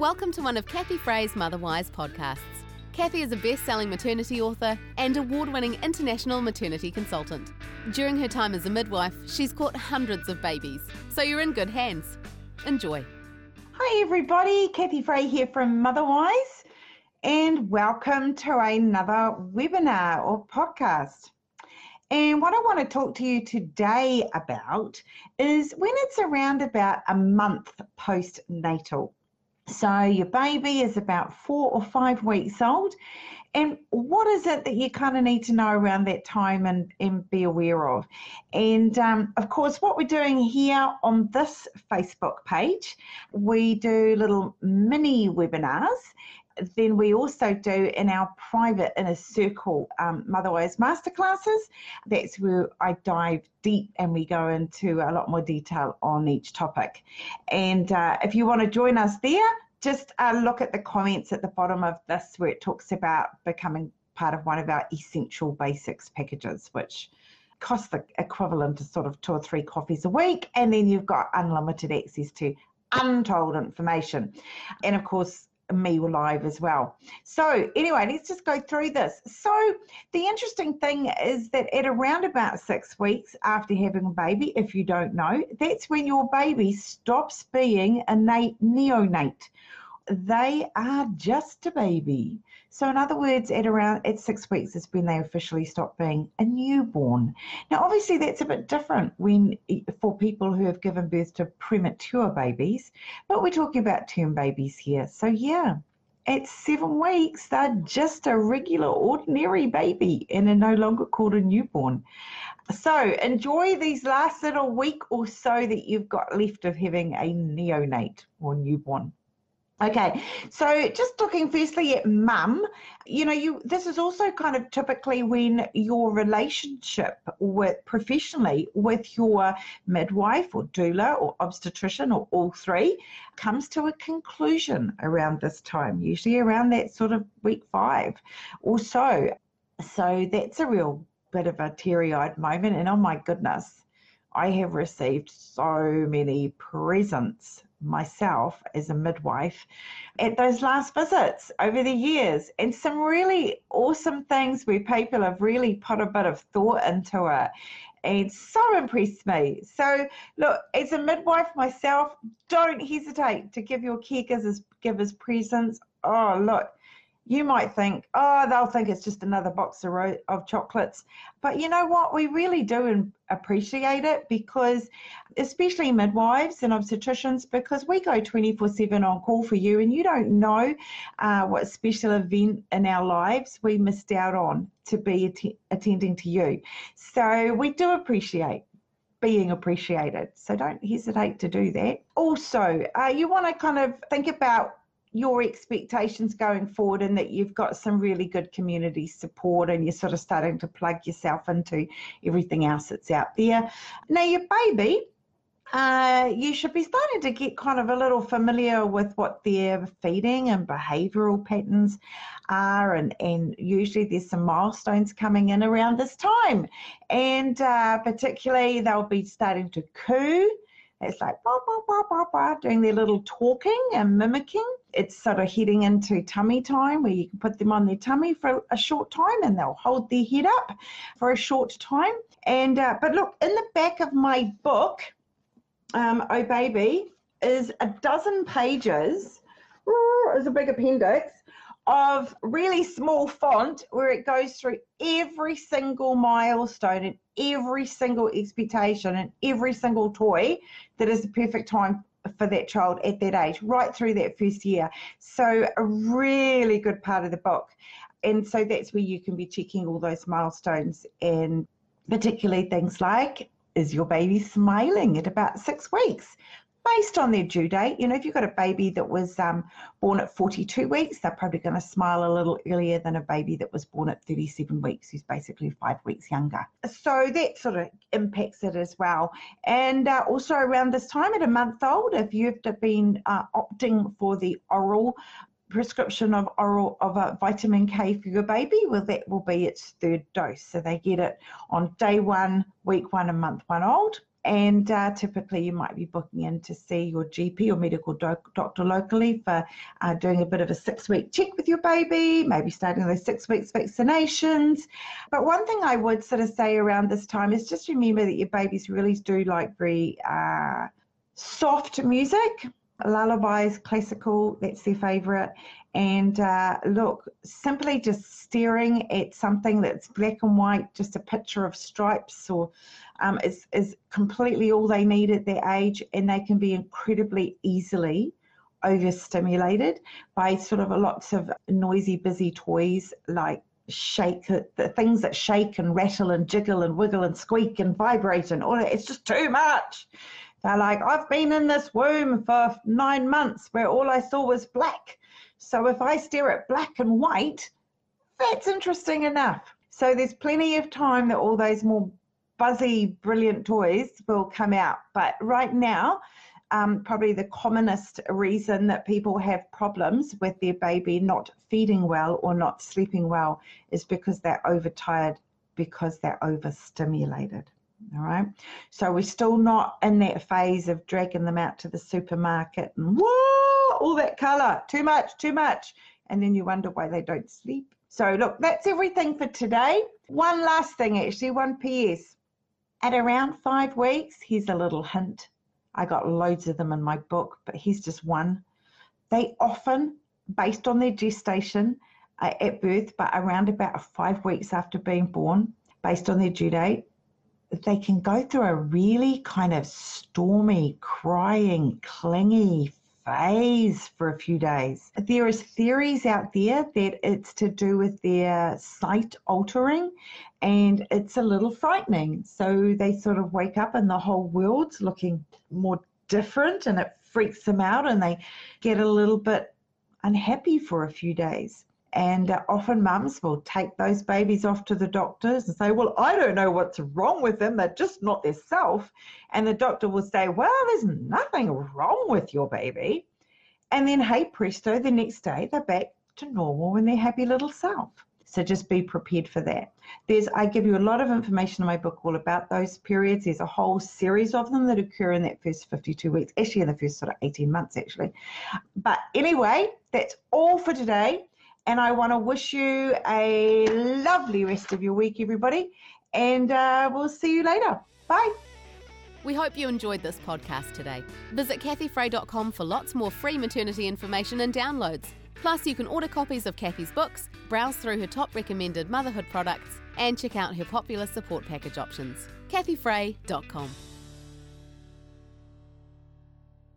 Welcome to one of Kathy Fray's Motherwise podcasts. Kathy is a best selling maternity author and award winning international maternity consultant. During her time as a midwife, she's caught hundreds of babies, so you're in good hands. Enjoy. Hi, everybody. Kathy Fray here from Motherwise, and welcome to another webinar or podcast. And what I want to talk to you today about is when it's around about a month postnatal. So your baby is about four or five weeks old. And what is it that you kind of need to know around that time and, and be aware of? And um, of course, what we're doing here on this Facebook page, we do little mini webinars then we also do in our private inner circle um, Motherwise masterclasses. That's where I dive deep and we go into a lot more detail on each topic. And uh, if you want to join us there, just uh, look at the comments at the bottom of this where it talks about becoming part of one of our essential basics packages, which costs the equivalent to sort of two or three coffees a week. And then you've got unlimited access to untold information. And of course, me live as well. So anyway, let's just go through this. So the interesting thing is that at around about six weeks after having a baby, if you don't know, that's when your baby stops being a neonate they are just a baby. So, in other words, at around at six weeks is when they officially stop being a newborn. Now, obviously, that's a bit different when for people who have given birth to premature babies, but we're talking about term babies here. So, yeah, at seven weeks, they're just a regular, ordinary baby and are no longer called a newborn. So, enjoy these last little week or so that you've got left of having a neonate or newborn. Okay, so just looking firstly at mum, you know, you this is also kind of typically when your relationship with professionally with your midwife or doula or obstetrician or all three comes to a conclusion around this time, usually around that sort of week five or so. So that's a real bit of a teary-eyed moment, and oh my goodness, I have received so many presents myself as a midwife at those last visits over the years and some really awesome things where people have really put a bit of thought into it and so impressed me. So look, as a midwife myself, don't hesitate to give your caregivers givers presents. Oh look, you might think, oh, they'll think it's just another box of, ro- of chocolates. But you know what? We really do appreciate it because, especially midwives and obstetricians, because we go 24 7 on call for you and you don't know uh, what special event in our lives we missed out on to be att- attending to you. So we do appreciate being appreciated. So don't hesitate to do that. Also, uh, you want to kind of think about your expectations going forward and that you've got some really good community support and you're sort of starting to plug yourself into everything else that's out there. Now, your baby, uh, you should be starting to get kind of a little familiar with what their feeding and behavioural patterns are, and, and usually there's some milestones coming in around this time. And uh, particularly, they'll be starting to coo it's like blah, blah, blah, blah, blah, doing their little talking and mimicking. It's sort of heading into tummy time where you can put them on their tummy for a short time and they'll hold their head up for a short time. And uh, But look, in the back of my book, um, Oh Baby, is a dozen pages. Is a big appendix of really small font where it goes through every single milestone and every single expectation and every single toy that is the perfect time for that child at that age, right through that first year. So, a really good part of the book. And so that's where you can be checking all those milestones and particularly things like is your baby smiling at about six weeks? Based on their due date. You know, if you've got a baby that was um, born at 42 weeks, they're probably going to smile a little earlier than a baby that was born at 37 weeks, who's basically five weeks younger. So that sort of impacts it as well. And uh, also around this time at a month old, if you've been uh, opting for the oral prescription of oral of a vitamin K for your baby, well, that will be its third dose. So they get it on day one, week one, and month one old And uh, typically, you might be booking in to see your GP or medical doc- doctor locally for uh, doing a bit of a six week check with your baby, maybe starting those six weeks vaccinations. But one thing I would sort of say around this time is just remember that your babies really do like very uh, soft music lullabies, classical, that's their favorite. And uh, look, simply just staring at something that's black and white, just a picture of stripes, or um, is, is completely all they need at their age. And they can be incredibly easily overstimulated by sort of lots of noisy, busy toys like shake the things that shake and rattle and jiggle and wiggle and squeak and vibrate and all that. It's just too much. They're like, I've been in this womb for nine months where all I saw was black. So if I stare at black and white, that's interesting enough. So there's plenty of time that all those more buzzy, brilliant toys will come out. But right now, um, probably the commonest reason that people have problems with their baby not feeding well or not sleeping well is because they're overtired, because they're overstimulated. All right. So we're still not in that phase of dragging them out to the supermarket and whoa, all that color, too much, too much. And then you wonder why they don't sleep. So, look, that's everything for today. One last thing, actually, one PS. At around five weeks, here's a little hint. I got loads of them in my book, but here's just one. They often, based on their gestation uh, at birth, but around about five weeks after being born, based on their due date, they can go through a really kind of stormy, crying, clingy phase for a few days. There is theories out there that it's to do with their sight altering and it's a little frightening. So they sort of wake up and the whole world's looking more different and it freaks them out and they get a little bit unhappy for a few days. And uh, often mums will take those babies off to the doctors and say, Well, I don't know what's wrong with them. They're just not their self. And the doctor will say, Well, there's nothing wrong with your baby. And then, hey, presto, the next day they're back to normal and their happy little self. So just be prepared for that. There's I give you a lot of information in my book all about those periods. There's a whole series of them that occur in that first 52 weeks, actually in the first sort of 18 months actually. But anyway, that's all for today. And I want to wish you a lovely rest of your week, everybody. And uh, we'll see you later. Bye. We hope you enjoyed this podcast today. Visit kathyfray.com for lots more free maternity information and downloads. Plus, you can order copies of Kathy's books, browse through her top recommended motherhood products, and check out her popular support package options. kathyfray.com.